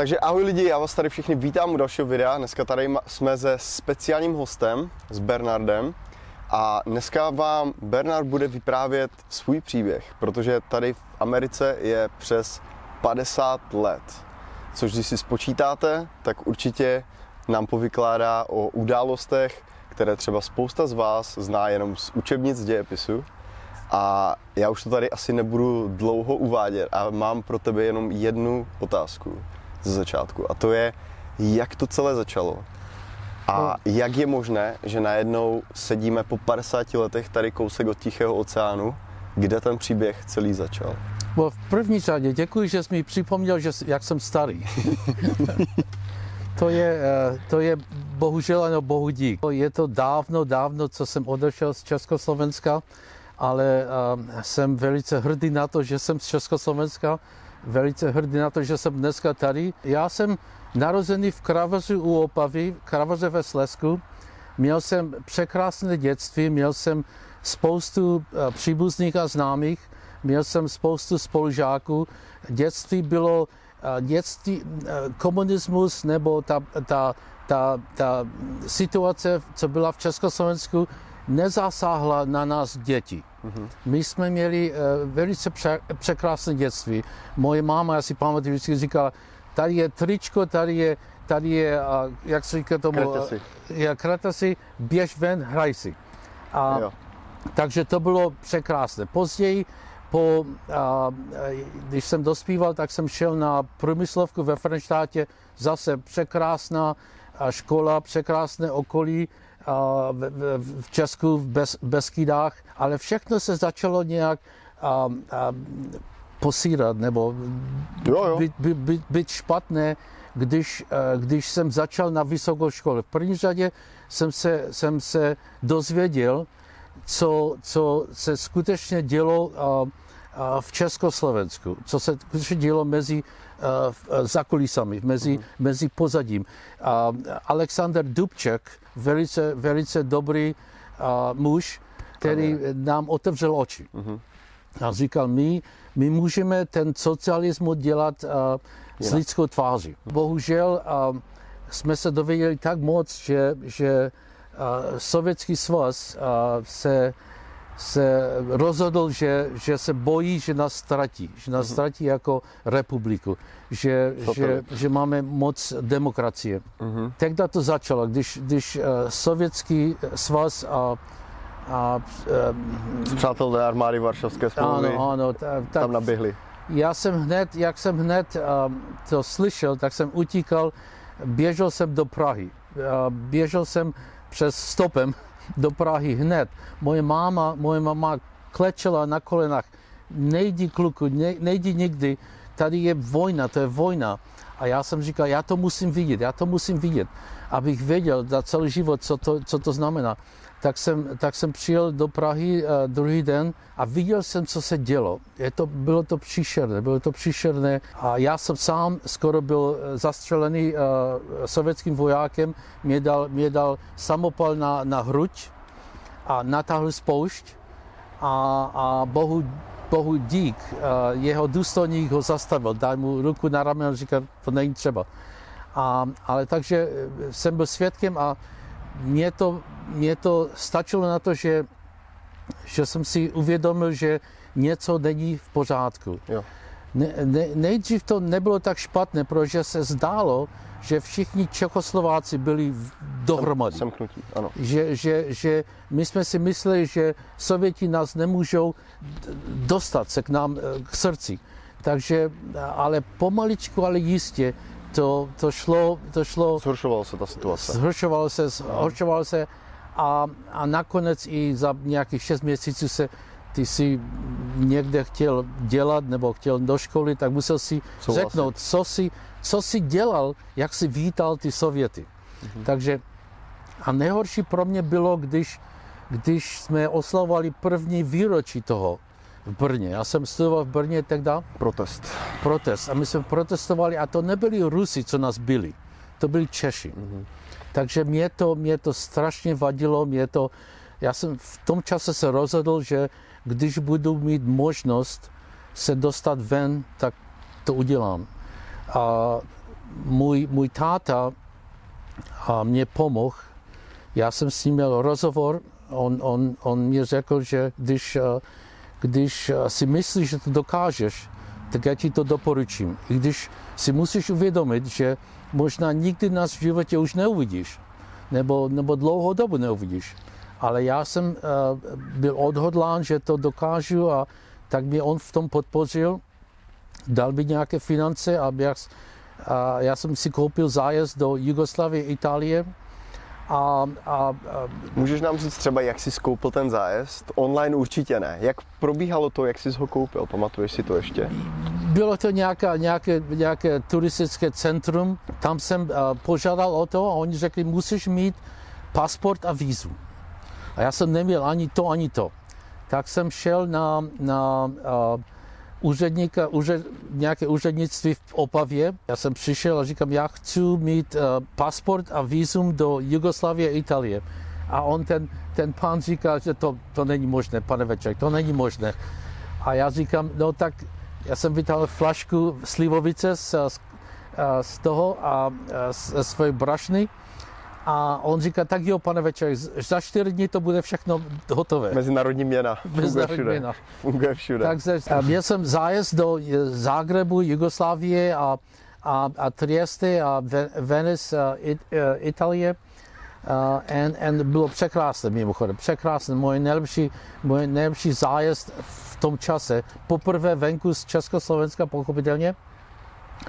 Takže ahoj lidi, já vás tady všichni vítám u dalšího videa. Dneska tady jsme se speciálním hostem, s Bernardem. A dneska vám Bernard bude vyprávět svůj příběh, protože tady v Americe je přes 50 let. Což když si spočítáte, tak určitě nám povykládá o událostech, které třeba spousta z vás zná jenom z učebnic dějepisu. A já už to tady asi nebudu dlouho uvádět a mám pro tebe jenom jednu otázku ze začátku. A to je, jak to celé začalo. A no. jak je možné, že najednou sedíme po 50 letech tady kousek od Tichého oceánu, kde ten příběh celý začal? No, v první řadě děkuji, že jsi mi připomněl, že, jak jsem starý. to, je, eh, to je bohužel ano bohu dík. Je to dávno, dávno, co jsem odešel z Československa, ale uh, jsem velice hrdý na to, že jsem z Československa velice hrdý na to, že jsem dneska tady. Já jsem narozený v Kravaři u Opavy, Kravaře ve Slesku. Měl jsem překrásné dětství, měl jsem spoustu eh, příbuzných a známých, měl jsem spoustu spolužáků. Dětství bylo eh, dětství, eh, komunismus nebo ta, ta, ta, ta situace, co byla v Československu, nezasáhla na nás děti. Mm-hmm. My jsme měli uh, velice pře- překrásné dětství. Moje máma, já si pamatuju, vždycky říkala, tady je tričko, tady je, tady je, jak se říká tomu, kretasi. je kretasi, běž ven, hraj si. A, jo. takže to bylo překrásné. Později, po, a, když jsem dospíval, tak jsem šel na průmyslovku ve Frenštátě, zase překrásná škola, překrásné okolí, v Česku, v Bes, Beskydách, ale všechno se začalo nějak a, a, posírat nebo jo, jo. Být, být, být špatné, když, když jsem začal na vysokou škole. V první řadě jsem se, jsem se dozvěděl, co, co se skutečně dělo v Československu, co se skutečně dělo mezi za kulisami, mezi, uh-huh. mezi pozadím. Alexander Dubček, velice, velice dobrý muž, který nám otevřel oči. Uh-huh. A říkal, my, my můžeme ten socialismus dělat uh, s lidskou tváří. Bohužel uh, jsme se dověděli tak moc, že, že uh, Sovětský svaz uh, se se rozhodl, že, že se bojí, že nás ztratí, že nás mhm. ztratí jako republiku, že, že, že máme moc demokracie. Uh-huh. Tehdy to začalo, když, když uh, sovětský svaz a a, uh, Přátelé armády Varšavské smlouvy ano, ano, ta, tak, tam naběhli. Já jsem hned, jak jsem hned uh, to slyšel, tak jsem utíkal, běžel jsem do Prahy. Uh, běžel jsem přes stopem do Prahy hned. Moje máma, moje mama klečela na kolenách. Nejdi kluku, ne, nejdi nikdy, tady je vojna, to je vojna. A já jsem říkal, já to musím vidět, já to musím vidět, abych věděl za celý život, co to, co to znamená tak jsem, tak jsem přijel do Prahy uh, druhý den a viděl jsem, co se dělo. Je to, bylo to příšerné, bylo to příšerné a já jsem sám skoro byl eh, zastřelený uh, sovětským vojákem, mě dal, mě dal samopal na, na hruď a natáhl spoušť a, a bohu, bohu dík, jeho důstojník ho zastavil, dal mu ruku na rameno a říkal, to není třeba. A, ale takže jsem byl svědkem a mě to, mě to stačilo na to, že, že jsem si uvědomil, že něco není v pořádku. Jo. Ne, ne, nejdřív to nebylo tak špatné, protože se zdálo, že všichni Čechoslováci byli dohromady. Semknutí, ano. Že, že, že my jsme si mysleli, že Sověti nás nemůžou dostat se k nám eh, k srdci. Takže, ale pomaličku, ale jistě, to, to šlo, to šlo... Zhoršovalo se ta situace. Zhoršovalo se, zhoršovalo se a, a nakonec i za nějakých šest měsíců se ty si někde chtěl dělat nebo chtěl do školy, tak musel si Souhlasit. řeknout, co si, co si dělal, jak si vítal ty Sověty. Mm-hmm. Takže a nejhorší pro mě bylo, když, když jsme oslavovali první výročí toho, v Brně. Já jsem studoval v Brně tehdy. Protest. Protest. A my jsme protestovali a to nebyli Rusi, co nás byli. To byli Češi. Mm-hmm. Takže mě to, mě to strašně vadilo, mě to... Já jsem v tom čase se rozhodl, že když budu mít možnost se dostat ven, tak to udělám. A můj, můj táta a mě pomohl. Já jsem s ním měl rozhovor. On, on, on mi řekl, že když, eh, když eh, si myslíš, že to dokážeš, tak já ti to doporučím. I když si musíš uvědomit, že možná nikdy nás v životě už neuvidíš, nebo, nebo dlouhou dobu neuvidíš. Ale já jsem uh, byl odhodlán, že to dokážu a tak mě on v tom podpořil. Dal mi nějaké finance, aby já, a já jsem si koupil zájezd do Jugoslavie, Itálie. A, a, a, Můžeš nám říct třeba, jak jsi skoupil ten zájezd? Online určitě ne. Jak probíhalo to, jak jsi ho koupil? Pamatuješ si to ještě? bylo to nějaká, nějaké, nějaké turistické centrum, tam jsem uh, požádal o to a oni řekli, musíš mít pasport a vízu. A já jsem neměl ani to, ani to. Tak jsem šel na, na uh, úředníka, úřed, nějaké úřednictví v Opavě. Já jsem přišel a říkám, já chci mít uh, pasport a vízum do Jugoslavie, Itálie. A on, ten, ten pán říká, že to, to není možné, pane Veček, to není možné. A já říkám, no tak já jsem vytáhl flašku slivovice z, z, z toho a z své brašny a on říká, tak jo, pane Večer, za čtyři dní to bude všechno hotové. Mezinárodní měna. Mezinárodní měna. Funguje všude. Takže měl jsem zájezd do Zágrebu, Jugoslávie a, a, a Trieste a Venice, a It, uh, Itálie. Uh, and, and bylo překrásné mimochodem, překrásné, můj nejlepší, můj nejlepší zájezd v tom čase, poprvé venku z Československa pochopitelně.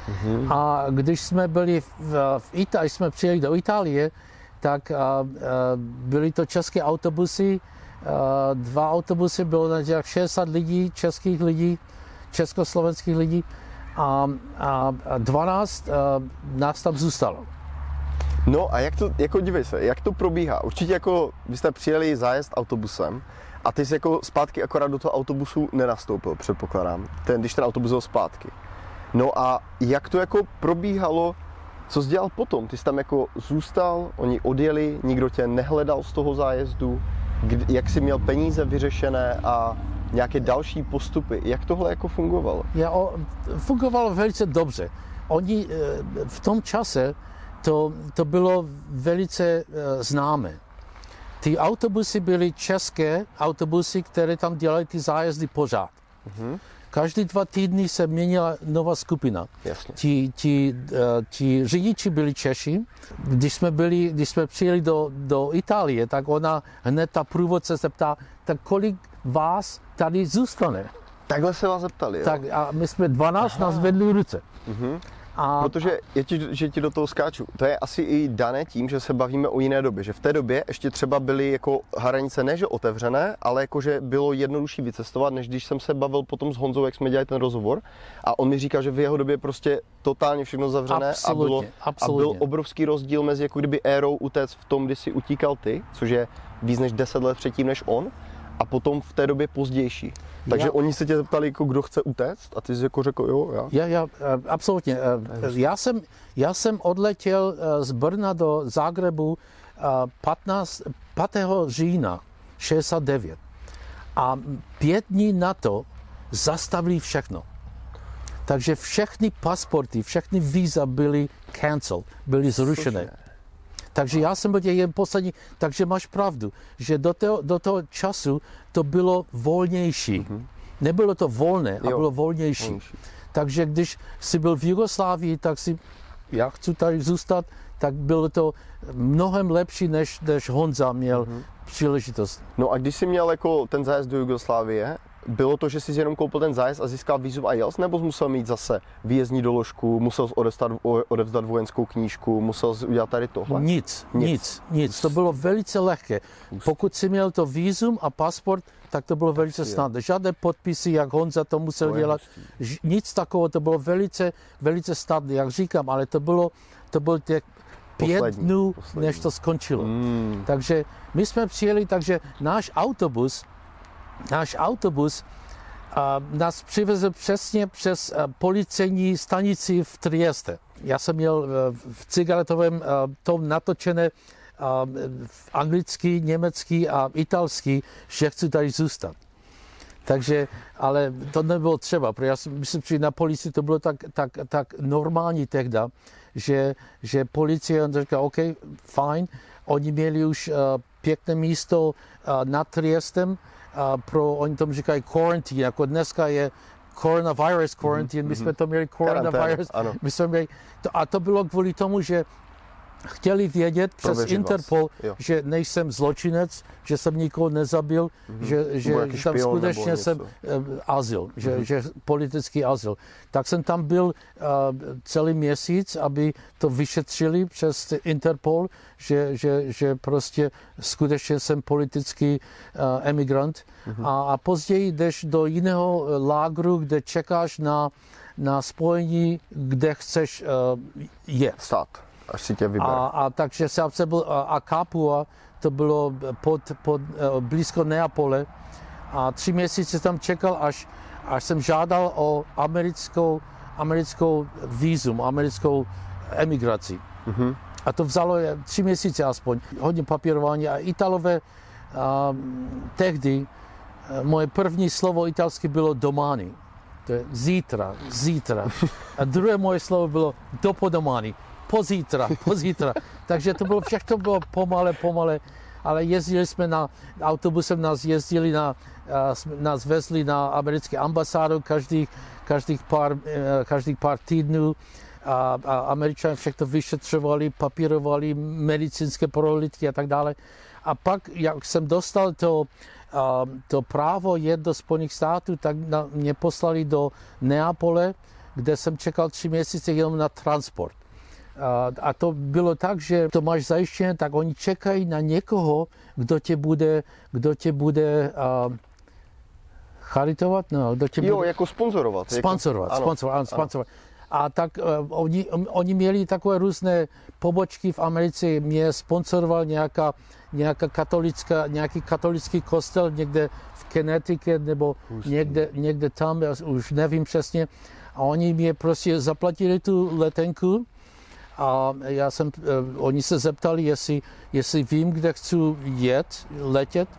Mm-hmm. A když jsme byli v, v Itálii, jsme přijeli do Itálie, tak byly to české autobusy, dva autobusy, bylo na 60 lidí, českých lidí, československých lidí a, a 12 uh, nás tam zůstalo. No a jak to, jako dívej se, jak to probíhá? Určitě jako, vy jste přijeli zájezd autobusem a ty jsi jako zpátky akorát do toho autobusu nenastoupil, předpokládám, ten, když ten autobus byl zpátky. No a jak to jako probíhalo, co jsi dělal potom? Ty jsi tam jako zůstal, oni odjeli, nikdo tě nehledal z toho zájezdu, jak jsi měl peníze vyřešené a nějaké další postupy. Jak tohle jako fungovalo? Já, o, fungovalo velice dobře. Oni e, v tom čase to, to bylo velice e, známé. Ty autobusy byly české autobusy, které tam dělaly ty zájezdy pořád. Mm-hmm. Každý dva týdny se měnila nová skupina. Jasně. Ti, ti, uh, ti řidiči byli Češi. Když jsme, byli, když jsme přijeli do, do Itálie, tak ona hned ta průvodce se ptá, tak kolik vás tady zůstane? Takhle se vás zeptali, jo? Tak a my jsme 12 Aha. nás vedli ruce. Mm-hmm. A, Protože je ti, že ti do toho skáču. To je asi i dané tím, že se bavíme o jiné době. Že v té době ještě třeba byly jako hranice ne že otevřené, ale jako že bylo jednodušší vycestovat, než když jsem se bavil potom s Honzou, jak jsme dělali ten rozhovor. A on mi říká, že v jeho době prostě totálně všechno zavřené a, bylo, absolutně. a byl obrovský rozdíl mezi jako kdyby érou utéct v tom, kdy si utíkal ty, což je víc než 10 let předtím než on, a potom v té době pozdější. Takže já, oni se tě zeptali, jako kdo chce utéct a ty jsi jako řekl, jo, já. Já, já eh, absolutně. Eh, já jsem, já jsem odletěl eh, z Brna do Zágrebu 15, 5. října 69 a pět dní na to zastavili všechno. Takže všechny pasporty, všechny víza byly cancelled, byly zrušené. Takže já jsem byl jen poslední, takže máš pravdu, že do toho, do toho času to bylo volnější. Mm-hmm. Nebylo to volné, jo. a bylo volnější. volnější. Takže když jsi byl v Jugoslávii, tak si, já chci tady zůstat, tak bylo to mnohem lepší, než, než Honza měl mm-hmm. příležitost. No a když jsi měl jako ten zájezd do Jugoslávie, bylo to, že jsi jenom koupil ten zájezd a získal vízum a jel nebo jsi musel mít zase výjezdní doložku, musel jsi odevzdat, odevzdat vojenskou knížku, musel jsi udělat tady tohle? Nic, nic, nic, nic. To bylo velice lehké. Pokud jsi měl to vízum a pasport, tak to bylo velice snadné. Žádné podpisy, jak Honza to musel to dělat, nic takového, to bylo velice, velice snadné, jak říkám, ale to bylo, to bylo těch pět poslední, dnů, poslední. než to skončilo. Mm. Takže my jsme přijeli, takže náš autobus náš autobus nás přivezl přesně přes policejní stanici v Trieste. Já jsem měl e, v cigaretovém tom natočené v anglický, německý a italský, že chci tady zůstat. Takže, ale to nebylo třeba, protože já jsem, myslím, že na policii to bylo tak, tak, tak normální tehda, že, že policie říká, OK, fajn, oni měli už pěkné místo uh, nad Triestem, pro, oni tomu říkají quarantine, jako dneska je coronavirus quarantine, mm-hmm. my jsme to měli coronavirus, ano. my jsme měli, to, a to bylo kvůli tomu, že chtěli vědět přes Prověřit Interpol, že nejsem zločinec, že jsem nikoho nezabil, mm-hmm. že, že tam skutečně jsem eh, azyl, že, že politický azyl. Tak jsem tam byl uh, celý měsíc, aby to vyšetřili přes Interpol, že, že, že prostě skutečně jsem politický uh, emigrant. Mm-hmm. A, a později jdeš do jiného lágru, kde čekáš na, na spojení, kde chceš uh, jet. Stát, až si tě vybere. A, a takže jsem se byl, a, Capua, to bylo pod, pod, eh, blízko Neapole. A tři měsíce tam čekal, až, až jsem žádal o americkou, americkou vízum, americkou emigraci. Mhm. A to vzalo tři měsíce aspoň, hodně papírování. A Italové a, tehdy, eh, moje první slovo italsky bylo domani. To je zítra, zítra. A druhé moje slovo bylo dopodomani. Pozítra, pozítra. Takže to bylo, všechno bylo pomale, pomale. Ale jezdili jsme na, autobusem nás jezdili na, jsme- nás vezli na americké ambasádu každých, každých, pár, eh, každých pár týdnů a, a američané všechno vyšetřovali, papírovali medicínské prohlídky a tak dále. A pak, jak jsem dostal to, a, to právo jet do Spojených států, tak na, mě poslali do Neapole, kde jsem čekal tři měsíce jenom na transport. A, a to bylo tak, že to máš zajištěné, tak oni čekají na někoho, kdo tě bude, kdo tě bude a, charitovat, no, kdo tě Jo, bude jako sponzorovat. jako- sponsorovat, ano, sponsorovat, ano, sponsorovat. A tak uh, oni, oni měli takové různé pobočky v Americe, mě sponsoroval nějaká, nějaká katolická, nějaký katolický kostel někde v Connecticut nebo někde, někde tam, já už nevím přesně. A oni mě prostě zaplatili tu letenku a já jsem, uh, oni se zeptali, jestli, jestli vím, kde chci jet, letět.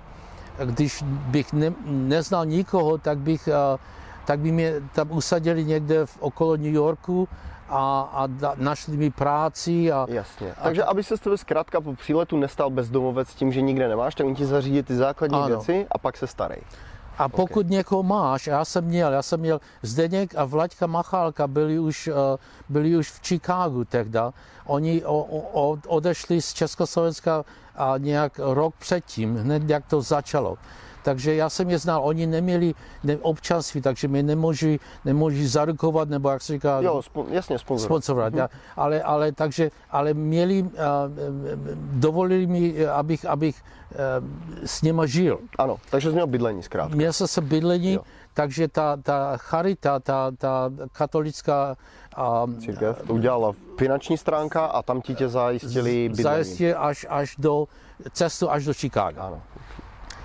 A Když bych ne, neznal nikoho, tak bych, uh, tak by mě tam usadili někde v okolo New Yorku a, a da, našli mi práci a, Jasně. Takže aby se s tebe zkrátka po příletu nestal bezdomovec tím, že nikde nemáš, tak oni ti zařídí ty základní Ano. věci a pak se starej. A pokud někoho máš, já jsem měl, já jsem měl Zdeněk a Vlaďka Machálka byli už, eh, byli už v Chicagu tehda. Oni o, o, odešli z Československa a nějak rok předtím, hned jak to začalo. Takže já jsem je znal, oni neměli ne, občanství, takže mě nemůžu, nemůžu zarukovat, nebo jak se říká, Jo, spon, jasně, sponzorovat. sponsorovat. Mm-hmm. Ale, ale, takže, ale měli, uh, dovolili mi, eh, abych, abych uh, s nima žil. Ano, takže jsi měl bydlení zkrátka. Měl jsem se bydlení, Jo. takže ta, ta charita, ta, ta katolická um, Církev to udělala finanční stránka a tam ti tě zajistili bydlení. zajistí až, až do cestu až do Chicaga. Ano.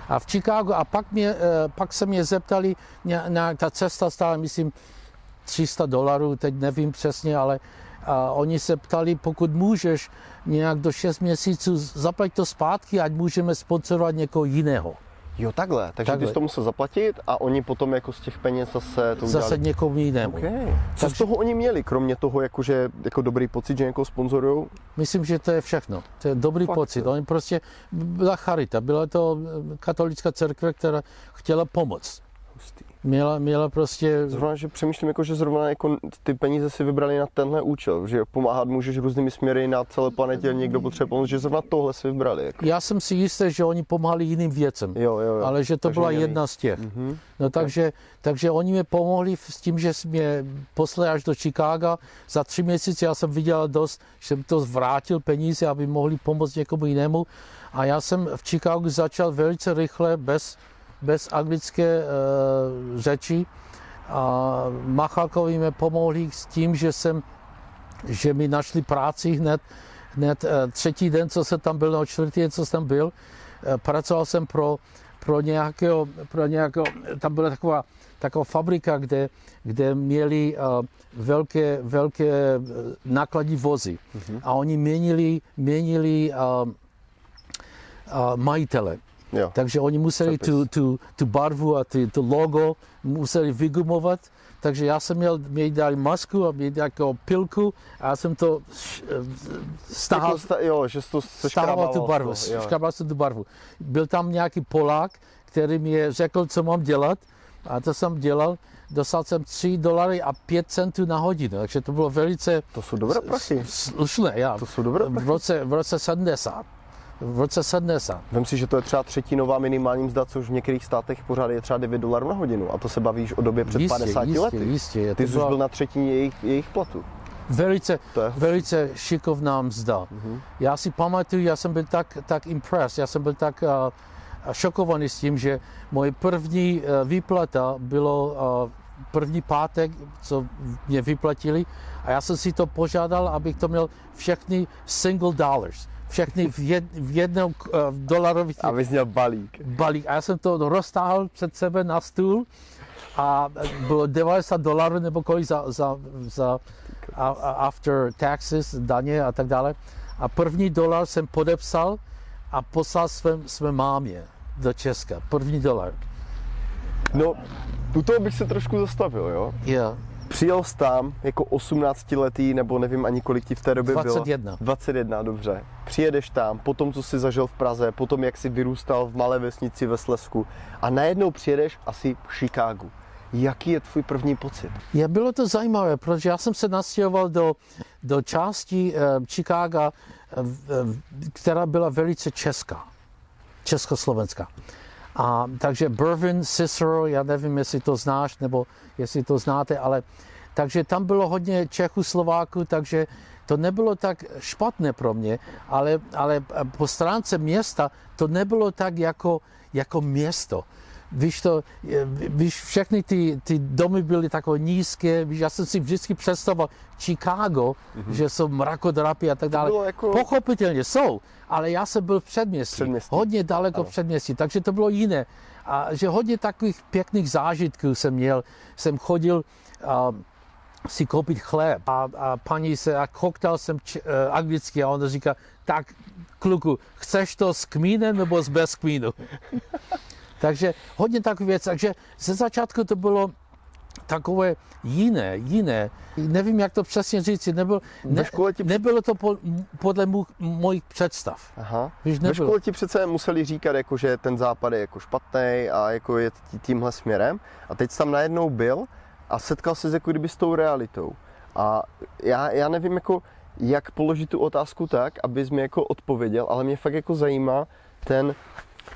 A v Chicagu, a pak, mě, eh, pak se mě zeptali, ně- na, ta cesta stála, myslím, 300 dolarů, teď nevím přesně, ale a oni se ptali, pokud můžeš nějak do 6 měsíců zaplať to zpátky, ať můžeme sponsorovat někoho jiného. Jo, takhle. Takže Takhle. ty jsi to musel zaplatit a oni potom jako z těch peněz zase to Zase udělali. někomu jinému. Okay. Co z Takže- toho oni měli, kromě toho, jakože, jako dobrý pocit, že někoho sponzorují? Myslím, že to je všechno. To je dobrý Fakt, pocit. Oni prostě byla charita, byla to katolická církev, která chtěla pomoct. Hustý. Měla, měla prostě, Zrovna, že přemýšlím, jako, že zrovna jako ty peníze si vybrali na tenhle účel, že pomáhat můžeš různými směry na celé planetě, někdo potřebuje pomoct, že zrovna tohle si vybrali. Jako. já jsem si jistý, že oni pomáhali jiným věcem. Jo, jo, jo. Ale že to Takže byla měli. jedna z těch. Mhm. No takže, takže oni mi pomohli s tím, že jsme mě poslali až do Chicaga. Za tři měsíce já jsem viděl dost, že jsem to vrátil peníze, aby mohli pomoct někomu jinému. A já jsem v Chicagu začal velice rychle, bez, bez anglické uh, řeči. A Machalkovi mi pomohli s tím, že jsem že mi našli práci hned, hned eh, třetí den, co jsem tam byl, no čtvrtý den, co jsem tam byl. Eh, Pracoval jsem pro, pro nějakého, pro nějakého, tam byla taková, taková fabrika, kde, kde měli uh, velké, velké eh, nákladní vozy. A oni měnili, měnili uh, uh, majitele. Jo. Takže oni museli Přepis. tu, tu, tu barvu a ty, to logo museli vygumovat, takže já jsem měl, mě dali masku a mě jako pilku a já jsem to š- stahal, Jako sta, jo, že to seškrabával tu barvu, škrabal jsem tu barvu. Byl tam nějaký Polák, který mi řekl, co mám dělat a to jsem dělal. Dostal jsem 3 dolary a 5 centů na hodinu, takže to bylo velice To jsou dobré prachy. slušné, já. To jsou dobré v prachy. roce, v roce 70. V roce 70. Vem si, že to je třeba třetinová minimální mzda, což v některých státech pořád je třeba 9 dolarů na hodinu. A to se bavíš o době před Jistě, 50 jistě, lety. jistě. Ty jsi už byla byl na třetině jejich, jejich platu. velice, To je velice šikovná mzda. Mhm. Já si pamatuju, já jsem byl tak, tak impressed, já jsem byl tak uh, šokovaný s tím, že moje první uh, výplata bylo uh, první pátek, co mě vyplatili a já jsem si to požádal, abych to měl všechny single dollars. Všechny v, jed, v jednom uh, dolarových A vy měl balík. balík. A já jsem to roztáhl před sebe na stůl a bylo 90 dolarů nebo kolik za, za, za a, a after taxes, daně a tak dále. A první dolar jsem podepsal a poslal svém, své mámě do Česka. První dolar. No, u toho bych se trošku zastavil, jo. Yeah. Přijel jsi tam jako 18-letý, nebo nevím ani kolik ti v té době bylo. 21. 21, dobře. Přijedeš tam, potom co jsi zažil v Praze, potom jak jsi vyrůstal v malé vesnici ve Slesku a najednou přijedeš asi v Chicagu. Jaký je tvůj první pocit? Je, bylo to zajímavé, protože já jsem se nastěhoval do, do části eh, Chicaga, eh, eh, která byla velice česká, československá. A, takže Bervin, Cicero, já nevím, jestli to znáš, nebo jestli to znáte, ale takže tam bylo hodně Čechů, Slováků, takže to nebylo tak špatné pro mě, ale, ale po stránce města to nebylo tak jako, jako město. Víš to, víš, všechny ty, ty domy byly takové nízké, víš, já jsem si vždycky představoval Chicago, mm-hmm. že jsou mrakodrapy a tak dále. jako- Pochopitelně jsou, ale já jsem byl v předměstí, Předměstí. hodně daleko v předměstí, takže to bylo jiné. A že hodně takových pěkných zážitků jsem měl. Jsem chodil a, si koupit chléb a, a paní se, a koktal jsem č, eh, anglicky a ona říká, tak kluku, chceš to s kmínem nebo bez kmínu? takže hodně takových věcí. Takže ze začátku to bylo takové jiné, jiné. Nevím, jak to přesně říct. Nebyl, škole ti- nebylo to po, podle mů, mojich představ. Aha. Víš, Ve škole ti přece museli říkat, jako, že ten západ je jako špatný a jako je tí- tímhle směrem. A teď jsi tam najednou byl a setkal se jako kdyby s tou realitou. A já, já nevím, jako, jak položit tu otázku tak, abys mi jako odpověděl, ale mě fakt jako zajímá ten,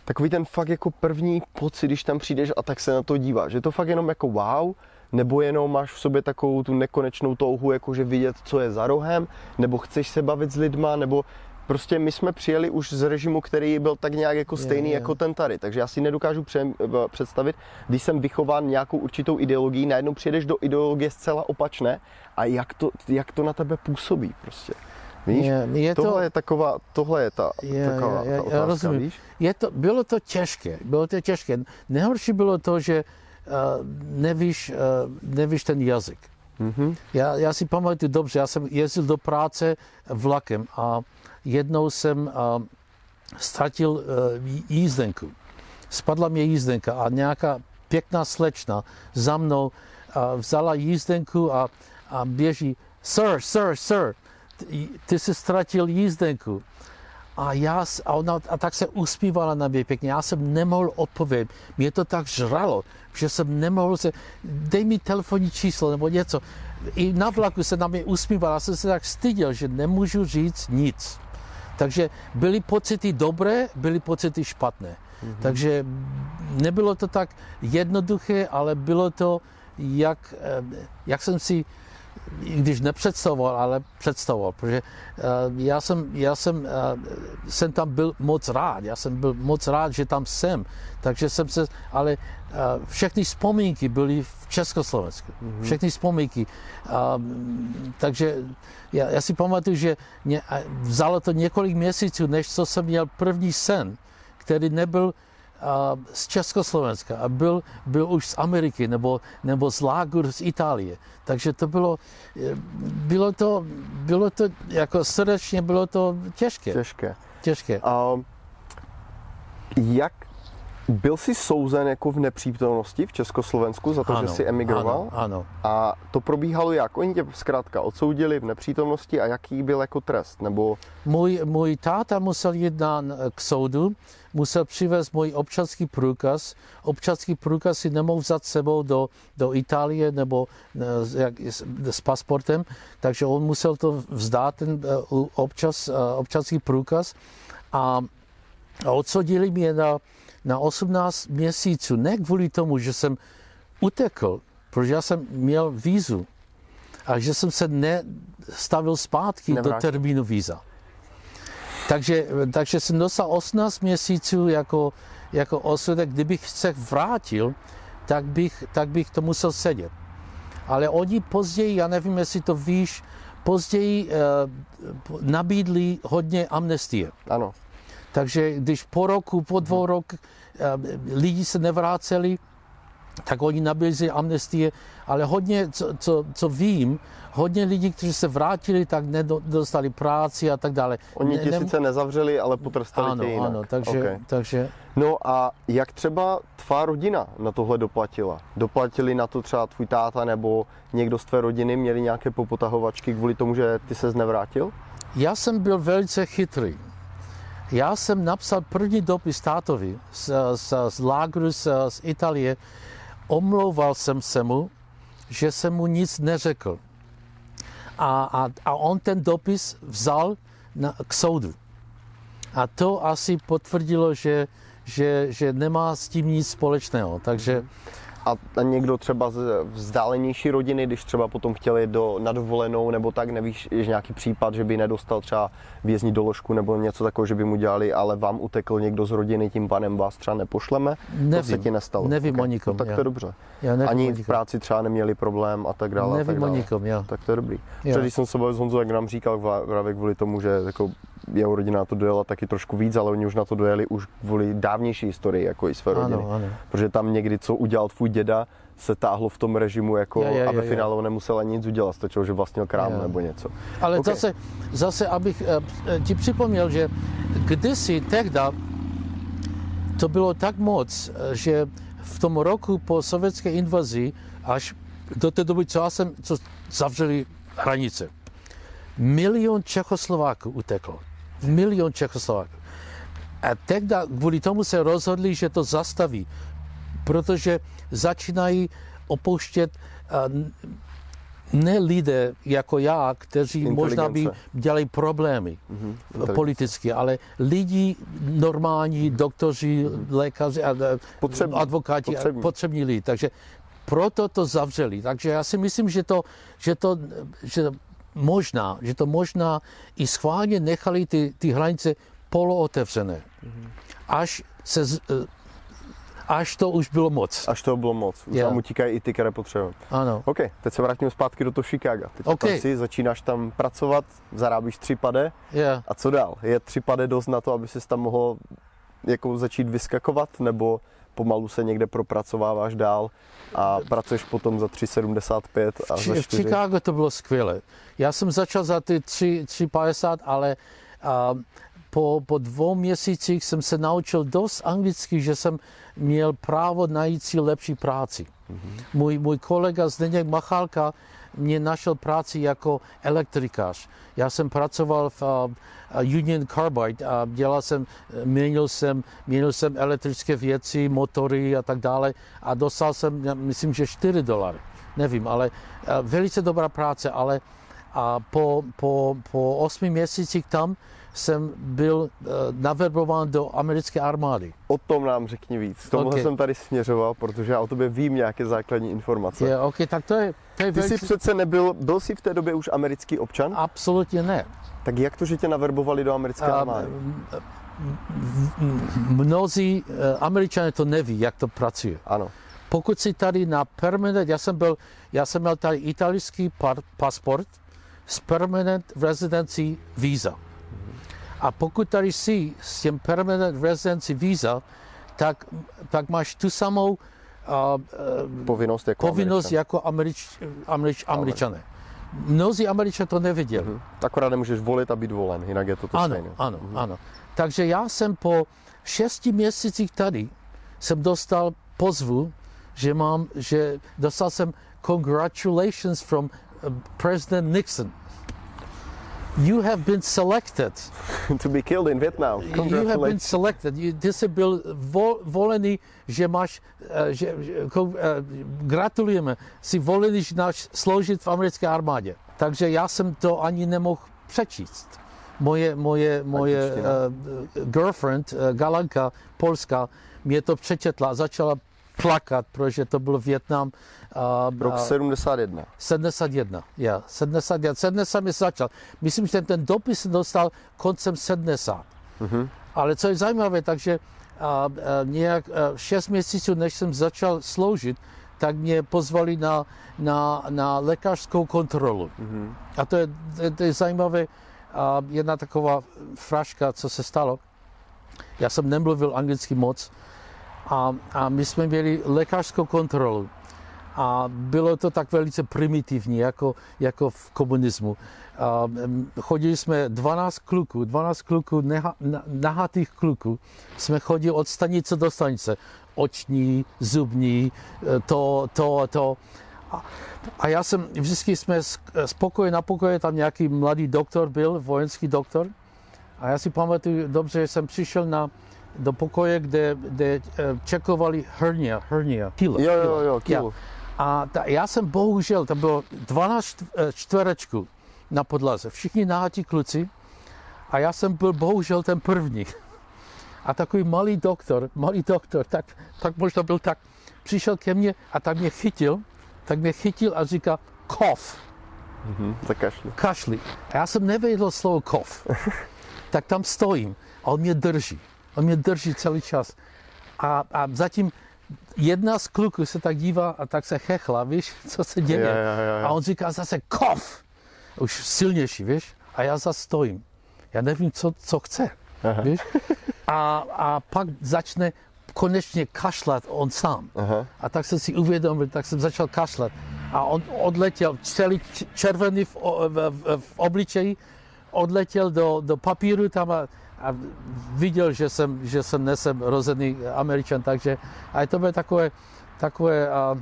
takový ten fakt jako první pocit, když tam přijdeš a tak se na to díváš. Že to fakt jenom jako wow, nebo jenom máš v sobě takovou tu nekonečnou touhu, jakože vidět, co je za rohem, nebo chceš se bavit s lidma, nebo prostě my jsme přijeli už z režimu, který byl tak nějak jako Je, stejný je. jako ten tady. Takže já si nedokážu pře- představit, když jsem vychován nějakou určitou ideologií, najednou přijedeš do ideologie zcela opačné a jak to, jak to na tebe působí prostě. Víš? Je, je to- tohle je taková, tohle je ta, Je, taková je, ta já otázka, rozumím. víš? Je to, bylo to těžké, bylo to těžké. Nejhorší bylo to, že uh, nevíš, uh, nevíš ten jazyk. Mhm. Já, já si pamatuju dobře, já jsem jezdil do práce vlakem a jednou jsem uh, ztratil uh, jízdenku. Spadla mě jízdenka a nějaká pěkná slečna za mnou uh, vzala jízdenku a, a běží, sir, sir, sir, ty, jsi ztratil jízdenku. A, já, a, ona, a tak se uspívala na mě pěkně. Já jsem nemohl odpovědět. Mě to tak žralo, že jsem nemohl se... Dej mi telefonní číslo nebo něco. I na vlaku se na mě usmívala. Já jsem se tak styděl, že nemůžu říct nic. Takže byly pocity dobré, byly pocity špatné. Mm-hmm. Takže nebylo to tak jednoduché, ale bylo to, jak, eh, jak jsem si i když nepředstavoval, ale představoval, protože uh, já, jsem, já jsem, uh, jsem tam byl moc rád, já jsem byl moc rád, že tam jsem, takže jsem se, ale uh, všechny vzpomínky byly v Československu, mm-hmm. všechny vzpomínky, takže já, já si pamatuju, že mě, vzalo to několik měsíců, než co jsem měl první sen, který nebyl a z Československa a byl, byl už z Ameriky nebo, nebo z Lágur z Itálie. Takže to bylo, eh, bylo to, bylo to jako srdečně bylo to těžké. Těžké. těžké. A jak Byl jsi souzen jako v nepřítomnosti v Československu za to, ano, že jsi emigroval? Ano, ano. A to probíhalo jak? Oni tě zkrátka odsoudili v nepřítomnosti a jaký byl jako trest? Nebo Můj, můj táta musel jít na, k soudu, musel přivést můj občanský průkaz. Občanský průkaz si nemohl vzat sebou do, do Itálie nebo eh, jak, s, s pasportem, takže on musel to vzdát, ten eh, občas, eh, občanský průkaz. A, a odsoudili mě na, na 18 měsíců, ne kvůli tomu, že jsem utekl, protože já jsem měl vízu a že jsem se nestavil zpátky Nevrátil. do termínu víza. Takže, takže jsem dostal 18 měsíců jako, jako osudek. Kdybych se vrátil, tak bych, tak bych to musel sedět. Ale oni později, já nevím, jestli to víš, později eh, nabídli hodně amnestie. ano, Takže když po roku, po dvou rok eh, lidi se nevráceli, tak oni nabízí amnestie, ale hodně, co, co, co vím, hodně lidí, kteří se vrátili, tak nedostali práci a tak dále. oni Ne- tě nem- sice nezavřeli, ale potrestali ano, tě jinak. ano, takže, Okay. takže No a jak třeba tvá rodina na tohle doplatila? Doplatili na to třeba tvůj táta nebo někdo z tvé rodiny? Měli nějaké popotahovačky kvůli tomu, že ty ses nevrátil? já jsem byl velice chytrý. Já jsem napsal první dopis tátovi z, z, z lágru z, z Itálie. Omlouval jsem se mu, že jsem mu nic neřekl. A, a, a on ten dopis vzal na, k soudu. A to asi potvrdilo, že, že, že nemá s tím nic společného. Takže A, a někdo třeba z vzdálenější rodiny, když třeba potom chtěli do nadvolenou nebo tak, nevíš, je nějaký případ, že by nedostal třeba vězní doložku nebo něco takového, že by mu dělali, ale vám utekl někdo z rodiny, tím panem vás třeba nepošleme? To se Nevím. ti nestalo? Nevím o nikom, No, tak já. to je dobře. já nevím, Ani v práci třeba neměli problém a tak dále. a tak nevím o dále. nikom, já. Tak to je dobrý. Jo. Protože když jsem se bavil s Honzou, jak nám říkal právě kvůli tomu, že jako jeho rodina na to dojela taky trošku víc, ale oni už na to dojeli už kvůli dávnější historii, jako i své rodiny. Ano, ano. Protože tam někdy, co udělal tvůj děda, se táhlo v tom režimu jako Jo, jo, a ve finále on nemusel ani nic udělat, stačilo, že vlastnil krám Jo. nebo něco. Ale Ok. zase, zase, abych eh, ti připomněl, že kdysi tehda to bylo tak moc, eh, že v tom roku po sovětské invazi až do té doby, co já jsem, co zavřeli hranice, milion Čechoslováků uteklo. Milion Čechoslováků. A tehda kvůli tomu se rozhodli, že to zastaví, protože začínají opouštět ne lidé jako já, kteří možná by dělali problémy Mhm, mm inteligence. politicky, ale lidi normální, doktoři, lékaři, a- a- Potřební. advokáti, Potřební. potřební. potřební lidi. Takže proto to zavřeli. Takže já si myslím, že to, že to, že možná, že to možná i schválně nechali ty, ty hranice polootevřené. Až se, z- eh, až to už bylo moc. Až toho bylo moc. Už Jo. vám utíkají i ty, které potřebujeme. Ano. OK, teď se vrátíme zpátky do toho Chicaga. Teď OK. tam si, začínáš tam pracovat, zarábíš tři pade. Yeah. A co dál? Je tři pade dost na to, aby si tam mohl jako začít vyskakovat, nebo pomalu se někde propracováváš dál a pracuješ potom za 3,75 a za Či- v 4? Chicago to bylo skvělé. Já jsem začal za ty 3, 3,50, ale a, po, po dvou měsících jsem se naučil dost anglicky, že jsem měl právo najít si lepší práci. Mhm. Můj, můj kolega Zdeněk Machálka mě našel práci jako elektrikář. Já jsem pracoval v a Union Carbide a dělal jsem, měnil jsem, měnil jsem elektrické věci, motory a tak dále a dostal jsem, myslím, že 4 dolary. Nevím, ale a, velice dobrá práce, ale a po, po, po osmi měsících tam jsem byl uh, naverbován do americké armády. O tom nám řekni víc. K tomuhle OK. jsem tady směřoval, protože já o tobě vím nějaké základní informace. Je, OK, tak to je, to je Ty jsi přece nebyl, byl jsi v té době už americký občan? Absolutně ne. Tak jak to, že tě naverbovali do americké armády? Mnozí eh, američané to neví, jak to pracuje. Ano. Pokud si tady na permanent, já jsem byl, já jsem měl tady italský pasport s permanent residency visa. A pokud tady jsi s tím permanent residency visa, tak, tak máš tu samou a, Povinnost jako povinnost Američan. jako Američ, Američ, američané. Mnozí američané to neviděli. Mhm. Akorát nemůžeš volit a být volen, jinak je to to Ano, stejné. ano, ano. Takže já jsem po šesti měsících tady jsem dostal pozvu, že mám, že dostal jsem congratulations from uh, President Nixon. You have been selected. to be killed in Vietnam. You have been selected. You, ty jsi byl vo, volený, že máš, že, gratulujeme, jsi volený, že máš sloužit v americké armádě. Takže já jsem to ani nemohl přečíst. Moje, moje, moje uh, girlfriend, uh, Galanka, Polska, mě to přečetla a začala plakat, protože to byl Větnam. Uh, Rok 71. 71, ja, 71, 70 mi začal. Myslím, že ten dopis jsem dostal koncem 70. Ale co je zajímavé, takže a, a, nějak a, 6 měsíců, než jsem začal sloužit, tak mě pozvali na, na, na lékařskou kontrolu. A to je, to, je- to je zajímavé, a jedna taková fraška, co se stalo. Já jsem nemluvil anglicky moc a, a my jsme měli lékařskou kontrolu. A bylo to tak velice primitivní, jako, jako v komunismu. A, chodili jsme 12 kluků, 12 kluků, neha, na- nahatých kluků, jsme chodili od stanice do stanice. Oční, zubní, eh, to, to, to. A, a já jsem, vždycky jsme z, z pokoje na pokoje, tam nějaký mladý doktor byl, vojenský doktor. A já si pamatuju dobře, že jsem přišel na, do pokoje, kde, kde eh, čekovali hernia, hernia, kilo. Jo, jo, kilo. jo, Ja. kilo. A ta, já jsem bohužel, tam bylo 12 čtv- eh, čtverečků na podlaze, všichni nahatí kluci a já jsem byl bohužel ten první. A takový malý doktor, malý doktor, tak, tak možná byl tak, přišel ke mně a tak mě chytil, tak mě chytil a říká cough, Hm, zakašli. kašli. A já jsem nevěděl slovo cough. tak tam stojím a on mě drží. On mě drží celý čas. A, a zatím jedna z kluků se tak dívá a tak se chechla, víš, co se děje. Jo, jo, jo, jo. A on říká zase cough. Už silnější, víš. A já zase stojím. Já nevím, co, co chce, víš. A, a pak začne konečně kašlat on sám. Aha. A tak jsem si uvědomil, tak jsem začal kašlat. A on odletěl celý červený v, v, v, v obličeji, odletěl do, do papíru tam a, a viděl, že jsem, že jsem nesem rozený američan, takže a to bylo takové, takové uh,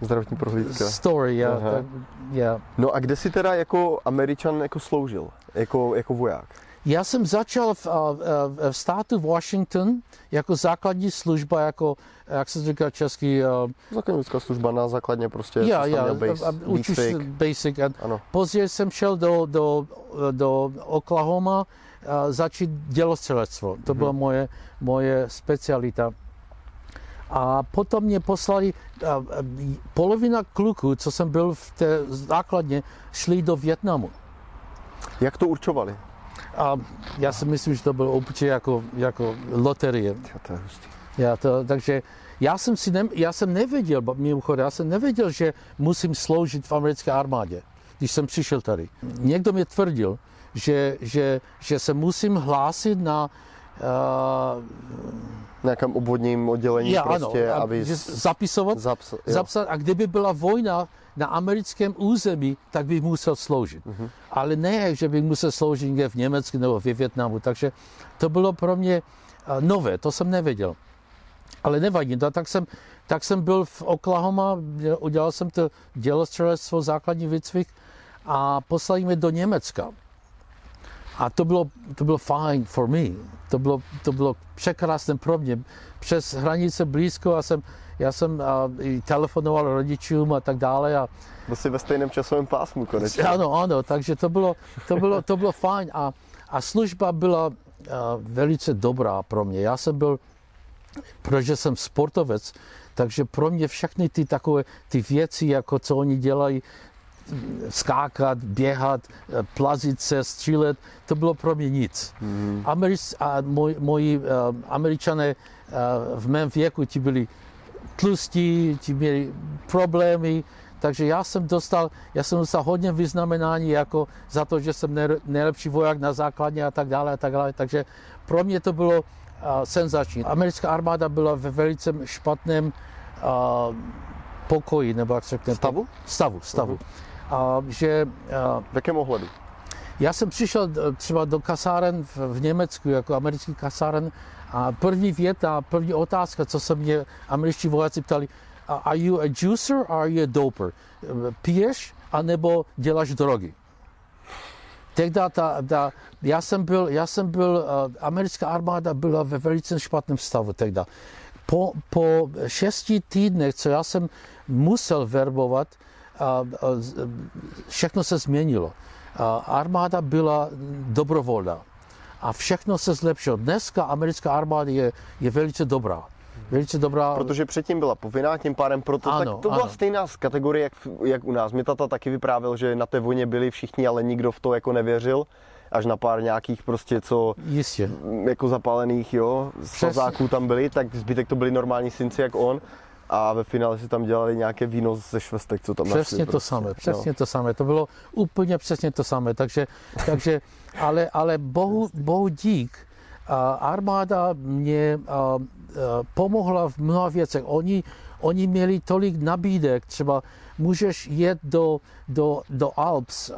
Zdravotní uh, prohlídka. story, ja, tak, ja. No a kde jsi teda jako Američan jako sloužil? Jako, jako voják? Já jsem začal v, uh, v státu Washington jako základní služba, jako, jak se říká český, Základnická služba na základně prostě. já, já, base, a- a učíš basic. A Ano. Později jsem šel do, do, do Oklahoma a začít dělostřelectvo. To byla moje, moje specialita. A potom mě poslali, polovina kluků, co jsem byl v té základně, šli do Větnamu. Jak to určovali? A já si myslím, že to bylo určitě jako, jako loterie. Jo, to je hustý. Já to, takže já jsem, si ne, já jsem nevěděl, mimochodem, já jsem nevěděl, že musím sloužit v americké armádě, když jsem přišel tady. Někdo mi tvrdil, že, že, že se musím hlásit na uh, nějakém obvodním oddělení já, prostě, ano, aby že zapisovat, zaps, zapsat, a kdyby byla vojna na americkém území, tak bych musel sloužit. Mhm. Ale ne, že bych musel sloužit někde v Německu nebo ve Větnamu. Takže to bylo pro mě eh, nové, to jsem nevěděl. Ale nevadí, no, tak, jsem, tak jsem byl v Oklahoma, děl- udělal jsem to dělostřelectvo, základní výcvik a poslali mě do Německa. A to bylo, to bylo fajn for me. To bylo, to bylo překrásné pro mě. Přes hranice blízko a jsem, já jsem a, i telefonoval rodičům a tak dále. A, Byl jsi ve stejném časovém pásmu konečně. ano, ano, takže to bylo, to bylo, to bylo fajn. A, a služba byla a, velice dobrá pro mě. Já jsem byl, protože jsem sportovec, takže pro mě všechny ty takové ty věci, jako co oni dělají, skákat, běhat, eh, plazit se, střílet, to bylo pro mě nic. Mhm. Americ, a moj, moji uh, američané uh, v mém věku, ti byli tlustí, ti měli problémy, takže já jsem dostal, já jsem dostal hodně vyznamenání jako za to, že jsem nej- nejlepší voják na základně a tak dále a tak dále, takže pro mě to bylo uh, senzační. Americká armáda byla ve velice špatném uh, pokoji, nebo jak se řekne, Stavu? stavu, stavu. A, že a, V jakém ohledu? Já jsem přišel eh, třeba do kasáren v, v Německu, jako americký kasáren, a první věta, první otázka, co se mě američtí vojáci ptali, are you a juicer or are you a doper? Piješ anebo děláš drogy? Tehdy ta, ta, já jsem byl, já jsem byl, uh, americká armáda byla ve velice špatném stavu tehdy. Po, po šesti týdnech, co já jsem musel verbovat, všechno se změnilo. Armáda byla dobrovolná a všechno se zlepšilo. Dneska americká armáda je, je velice dobrá. Velice dobrá. Protože předtím byla povinná, tím pádem proto ano, tak to byla ano. stejná z kategorie, jak, jak u nás. Mě tata taky vyprávěl, že na té vojně byli všichni, ale nikdo v to jako nevěřil až na pár nějakých prostě, co Jistě. jako zapálených, jo, slazáků tam byli, tak zbytek to byli normální synci jak on a ve finále si tam dělali nějaké víno ze švestek, co tam Přesně našli, to prostě. samé, přesně no. to samé. To bylo úplně přesně to samé. Takže, takže ale, ale bohu, bohu dík, armáda mě pomohla v mnoha věcech. Oni, oni měli tolik nabídek, třeba můžeš jet do, do, do Alps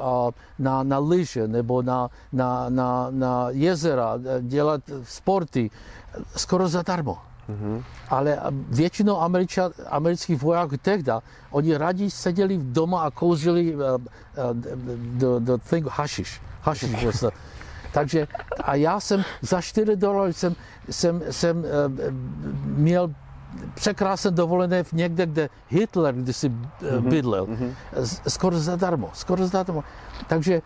na, na lyže nebo na, na, na, na jezera, dělat sporty skoro zadarmo. Mm-hmm. Ale většinou američa, amerických vojáků tehdy, oni raději seděli doma a kouřili uh, uh, do, do thing, hašiš. Hašiš prostě. Takže a já jsem za 4 dolary jsem, jsem, jsem uh, měl překrásné dovolené v někde, kde Hitler kdysi uh, bydlel. Mm-hmm. Skoro zadarmo, skoro zadarmo. Takže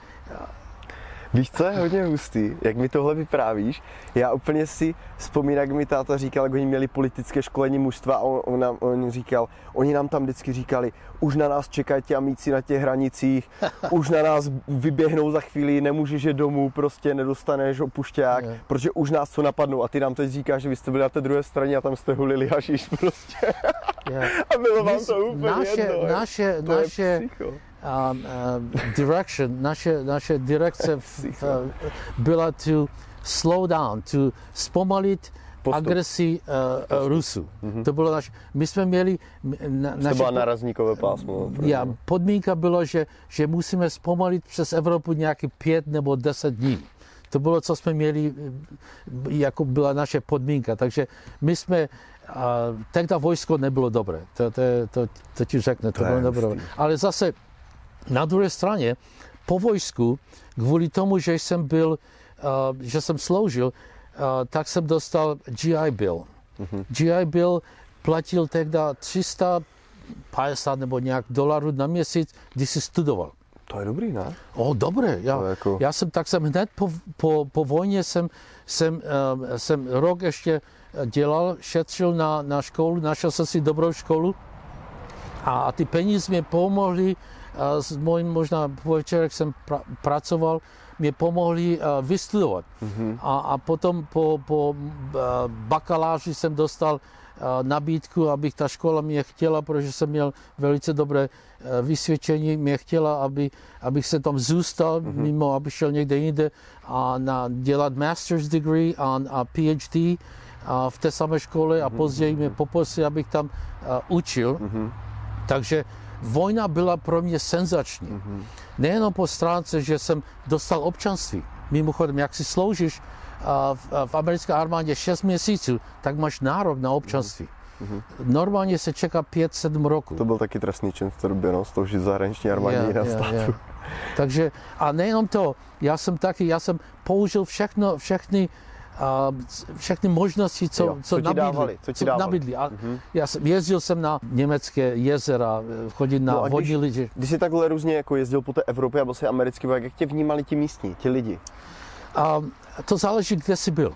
Víš, co je hodně hustý, jak mi tohle vyprávíš? Já úplně si vzpomínám, jak mi táta říkal, jak oni měli politické školení mužstva a on, on, nám, on říkal, oni nám tam vždycky říkali, už na nás čekají ti amíci na těch hranicích, už na nás vyběhnou za chvíli, nemůžeš je domů, prostě nedostaneš opušťák, yeah. protože už nás co napadnou a ty nám teď říkáš, že vy jste byli na té druhé straně a tam jste hulili hašiš prostě. Yeah. a bylo vám to úplně naše, jedno. Naše, to naše, um, uh, direction, naše, naše direkce v, v, byla to slow down, to zpomalit Postup. agresi uh, uh, Rusů. Mm-hmm. To bylo naš, my jsme měli... Na, naše, to byla narazníkové pásmo. Já, podmínka byla, že, že musíme zpomalit přes Evropu nějaký pět nebo deset dní. To bylo, co jsme měli, jako byla naše podmínka. Takže my jsme, a tehdy vojsko nebylo dobré, to, to, to, to ti řekne, to, to bylo dobré. Ale zase na druhé straně, po vojsku, kvůli tomu, že jsem byl, uh, že jsem sloužil, uh, tak jsem dostal GI Bill. Mm-hmm. GI Bill platil tehdy 350 nebo nějak dolarů na měsíc, když si studoval. To je dobrý, ne? O, dobré. Já, jako... já jsem, tak jsem hned po, po, po vojně jsem, jsem, uh, jsem rok ještě dělal, šetřil na, na školu, našel jsem si dobrou školu a, a ty peníze mě pomohly s mojím možná večerek jsem pra, pracoval, mě pomohli uh, vystudovat. Mm-hmm. A, a potom po, po uh, bakaláři jsem dostal uh, nabídku, abych ta škola mě chtěla, protože jsem měl velice dobré uh, vysvědčení, mě chtěla, aby, abych se tam zůstal, mm-hmm. mimo aby šel někde jinde a na, dělat master's degree a, a PhD a v té samé škole a mhm, později mm-hmm. mě poprosili, abych tam uh, učil. Mm-hmm. Takže vojna byla pro mě senzační. Mm-hmm. Nejenom po stránce, že jsem dostal občanství. Mimochodem, jak si sloužíš v, v americké armádě 6 měsíců, tak máš nárok na občanství. Mm-hmm. Normálně se čeká 5-7 roků. To byl taky trestný čin v té době, no, sloužit zahraniční armádě yeah, na yeah, státu. Yeah. Takže, a nejenom to, já jsem taky, já jsem použil všechno, všechny a všechny možnosti, co, jo, co, co nabídli. Dávali, co, ti dávali. nabídli. A mm-hmm. já jsem, jezdil jsem na německé jezera, chodit na no vodní lidi. Když jsi takhle různě jako jezdil po té Evropě a byl jsi americký voják, jak tě vnímali ti místní, ti lidi? A to záleží, kde jsi byl.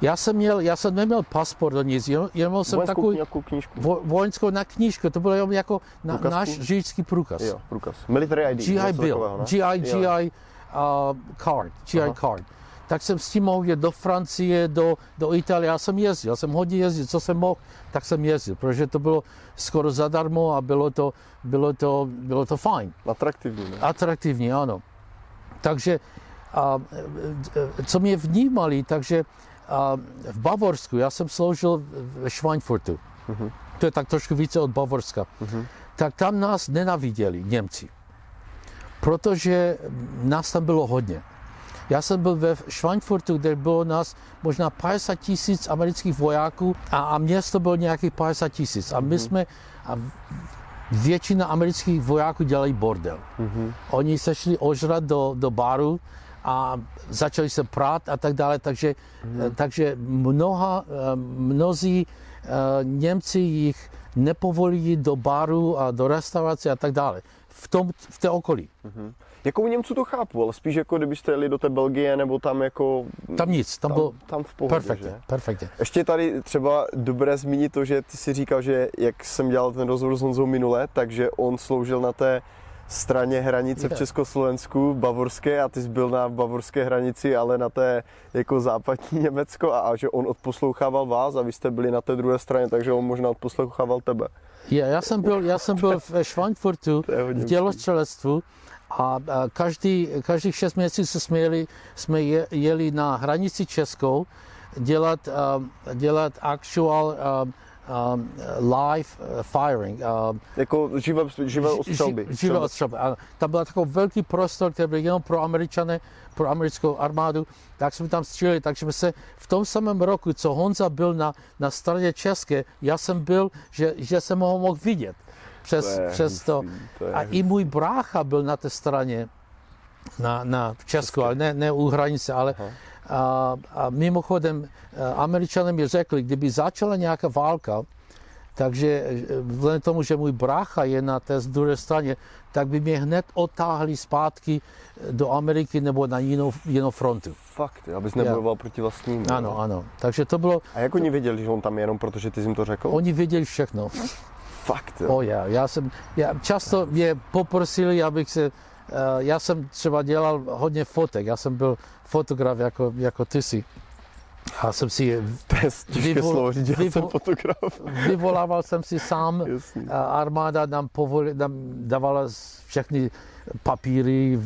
Já jsem, měl, já jsem neměl pasport do nic, jenom, jenom jsem Vojenskou takový knížku. Vo, vojenskou na knížku, to bylo jenom jako na, náš řidičský průkaz. Jo, průkaz. Military ID. GI Bill, takového, GI, GI uh, card, GI Aha. card tak jsem s tím mohl jít do Francie, do, do Itálie. Já jsem jezdil, já jsem hodně jezdil, co jsem mohl, tak jsem jezdil, protože to bylo skoro zadarmo a bylo to, bylo to, bylo to fajn. Atraktivní. Ne? Atraktivní, ano. Takže a, co mě vnímali, takže a, v Bavorsku, já jsem sloužil ve Schweinfurtu, uh-huh. to je tak trošku více od Bavorska, uh-huh. tak tam nás nenaviděli Němci. protože nás tam bylo hodně. Já jsem byl ve Schweinfurtu, kde bylo nás možná 50 tisíc amerických vojáků a, a město bylo nějakých 50 tisíc. A my mm-hmm. jsme, a většina amerických vojáků dělají bordel. Mm-hmm. Oni se šli ožrat do, do baru a začali se prát a tak dále, takže, mm-hmm. takže mnoha, eh, mnozí eh, Němci jich nepovolí do baru a do restaurace a tak dále. V, tom, v té okolí. Mm-hmm. Jako u Němců to chápu, ale spíš jako kdybyste jeli do té Belgie nebo tam jako... Tam nic, tam, tam bylo tam v pohodě, perfektně, že? perfektně. Ještě tady třeba dobré zmínit to, že ty si říkal, že jak jsem dělal ten rozhovor s Honzou minule, takže on sloužil na té straně hranice v Československu, bavorské, a ty jsi byl na bavorské hranici, ale na té jako západní Německo a, a že on odposlouchával vás a vy jste byli na té druhé straně, takže on možná odposlouchával tebe. Je, já jsem byl, já jsem byl v Schweinfurtu v dělostřelectvu a každý, každých šest měsíců jsme jeli, jsme jeli na hranici Českou dělat, dělat actual um, live firing. Um, jako živé, živé ostřelby. Živé ostřelby, ano. Tam byl takový velký prostor, který byl jenom pro američany, pro americkou armádu, tak jsme tam stříleli, takže jsme se v tom samém roku, co Honza byl na, na straně české, já jsem byl, že, že jsem ho mohl vidět přes to. Přes to. to a i můj brácha byl na té straně, na, na v Česku, ale ne, ne u hranice, ale Aha a, a mimochodem, američané mi řekli, kdyby začala nějaká válka, takže e, vzhledem tomu, že můj brácha je na té druhé straně, tak by mě hned otáhli zpátky do Ameriky nebo na jinou, jinou frontu. Fakt, abys nebojoval yeah. proti vlastním. Ano, ano. Takže to bylo... A jak oni věděli, že on tam je jenom protože ty jsi jim to řekl? Oni věděli všechno. Fakt, jo? Oh, yeah. já jsem, já, často mě poprosili, abych se Eh, já jsem třeba dělal hodně fotek, já jsem byl fotograf jako, jako ty si. A jsem si vyvol, slovo říct, vyvol, jsem fotograf. vyvolával jsem si sám, Jasný. armáda nám, povoli, nám dávala všechny papíry,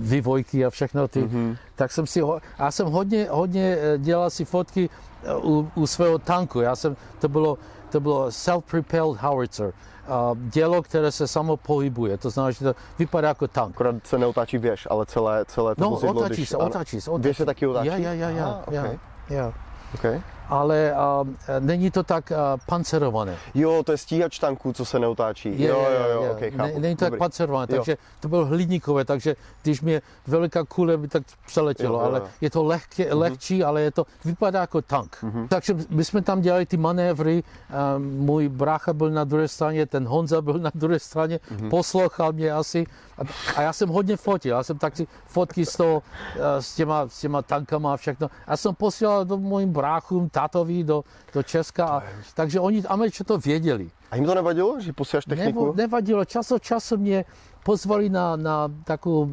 vyvojky a všechno ty. Mm-hmm. Tak jsem si, já jsem hodně, hodně eh, dělal si fotky eh, u, u svého tanku. Já jsem, to bylo, to bylo self-propelled howitzer dělo, které se samo pohybuje. To znamená, že to vypadá jako tank. Akorát se neotáčí věž, ale celé, celé to no, vozidlo, otáčí když... se, otáčí se. Otáčí. Věž se taky otáčí? Ja, ja, ja, ja, Aha, okay. ja, ja. Okay ale uh, není to tak uh, pancerované. Jo, to je stíhač tanků, co se neotáčí. Je, jo, jo, jo, okay, chápu. Není to tak pancerované, takže to bylo hliníkové, takže když mě veliká kule by tak přeletělo, jo, jo, jo. ale je to lehké, mm-hmm. lehčí, ale je to, vypadá jako tank. Mm-hmm. Takže my jsme tam dělali ty manévry, um, můj brácha byl na druhé straně, ten Honza byl na druhé straně, mm-hmm. poslouchal mě asi a, a já jsem hodně fotil, já jsem taky fotky z toho, uh, s, těma, s těma tankama a všechno. Já jsem posílal do mojim bráchům, tátovi do, do Česka, a, takže oni Američané to věděli. A jim to nevadilo, že posíláš techniku? Nebo, nevadilo, čas od času mě pozvali na, na takovou,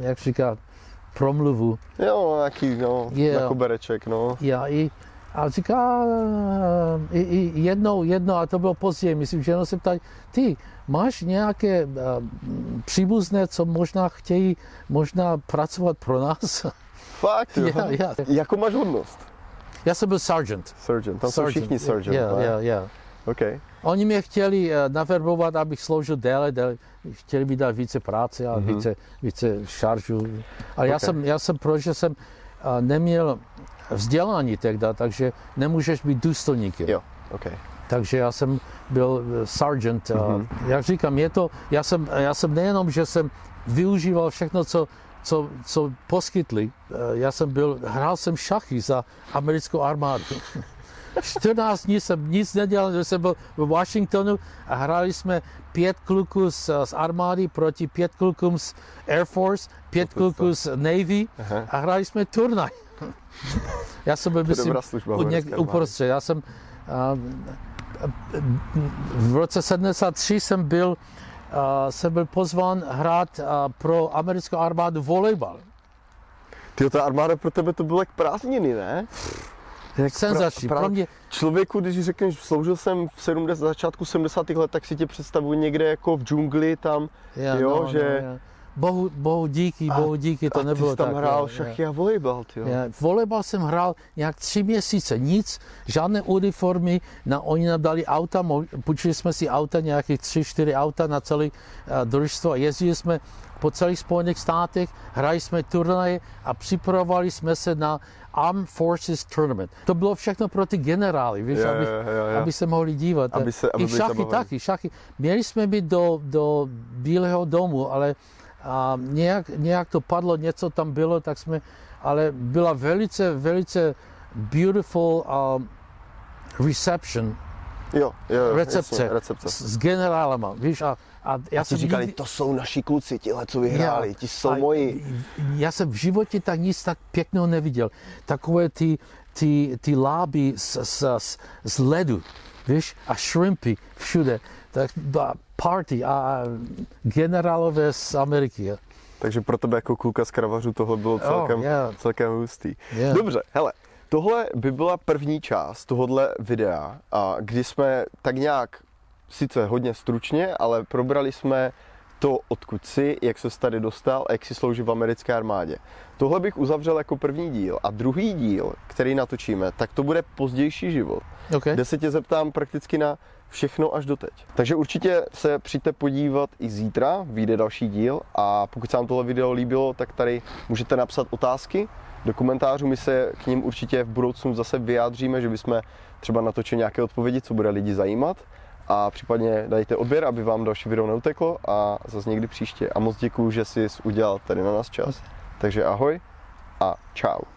jak říká, promluvu. Jo, nějaký, no, yeah. jako bereček, no. Já i, a říká, i, i jednou, jedno, a to bylo později, myslím, že jenom se ptali, ty, máš nějaké uh, příbuzné, co možná chtějí možná pracovat pro nás? Fakt, jo? Yeah, yeah. Jakou máš hodnost? Já jsem byl sergeant. Sergeant, tam sergeant. jsou všichni sergeant. Yeah, yeah, yeah. Okay. Oni mě chtěli uh, naverbovat, abych sloužil déle, déle, chtěli mi dát více práce a mm-hmm. více, více šaržů. Ale okay. já, jsem, já jsem, protože jsem uh, neměl vzdělání tehdy, takže nemůžeš být důstojníkem. Jo, okay. Takže já jsem byl eh, sergeant. Mm-hmm. Jak říkám, je to, já jsem, já jsem nejenom, že jsem využíval všechno, co co, co poskytli. Eh, já jsem byl, hrál jsem šachy za americkou armádu. 14 dní jsem nic nedělal, že jsem byl v Washingtonu a hráli jsme pět kluků z, z armády proti pět klukům z Air Force, pět kluků z Navy a hráli jsme turnaj. Já jsem byl, myslím, uprostřed. Já jsem uh, v roce 73 jsem byl jsem byl pozván hrát pro americkou armádu volejbal. Ty ta armáda pro tebe to bylo jak prázdniny, ne? Jak Senzační. Pra, pra, pro mě... Člověku, když řekneš, sloužil jsem v 70, začátku 70. let, tak si tě představuji někde jako v džungli tam, yeah, jo, no, že... No, yeah bohu, bohu díky, bohu díky, to a nebylo ty jsi tam tak. hrál šachy a volejbal, ty jo. volejbal jsem hrál nějak tři měsíce, nic, žádné uniformy, na, oni nám dali auta, půjčili jsme si auta, nějakých tři, čtyři auta na celé uh, družstvo a jezdili jsme po celých Spojených státech, hráli jsme turnaje a připravovali jsme se na Armed Forces Tournament. To bylo všechno pro ty generály, víš, Jo, aby, jo, jo. aby se mohli dívat. Aby se- aby I šachy taky, šachy. Měli jsme být do, do Bílého domu, ale a nějak, nějak to padlo, něco tam bylo, tak jsme, ale byla velice, velice beautiful um, reception, Jo, jo, jo recepce, Jasně, recepce. S, s generálama, víš, a, a já A jsem říkali, nikdy- to jsou naši kluci, tihle, co vyhráli, Já- ti jsou a moji. Já jsem v životě tak nic tak pěkného neviděl. Takové ty, ty, ty láby z, z, z, z ledu, víš, a shrimpy všude. Tak party a generálové z Ameriky. Takže pro tebe jako kluka z Kravařů tohle bylo celkem, Oh, yeah. celkem hustý. Yeah. Dobře, hele, tohle by byla první část tohohle videa, a kdy jsme tak nějak, sice hodně stručně, ale probrali jsme to, odkud jsi, jak se tady dostal a jak si slouží v americké armádě. Tohle bych uzavřel jako první díl. A druhý díl, který natočíme, tak to bude pozdější život, Okay. kde se tě zeptám prakticky na všechno až doteď. Takže určitě se přijďte podívat i zítra, vyjde další díl a pokud se vám tohle video líbilo, tak tady můžete napsat otázky do komentářů, my se k ním určitě v budoucnu zase vyjádříme, že bychom třeba natočili nějaké odpovědi, co bude lidi zajímat a případně dajte odběr, aby vám další video neuteklo a zase někdy příště. A moc děkuju, že jsi udělal tady na nás čas. Takže ahoj a čau.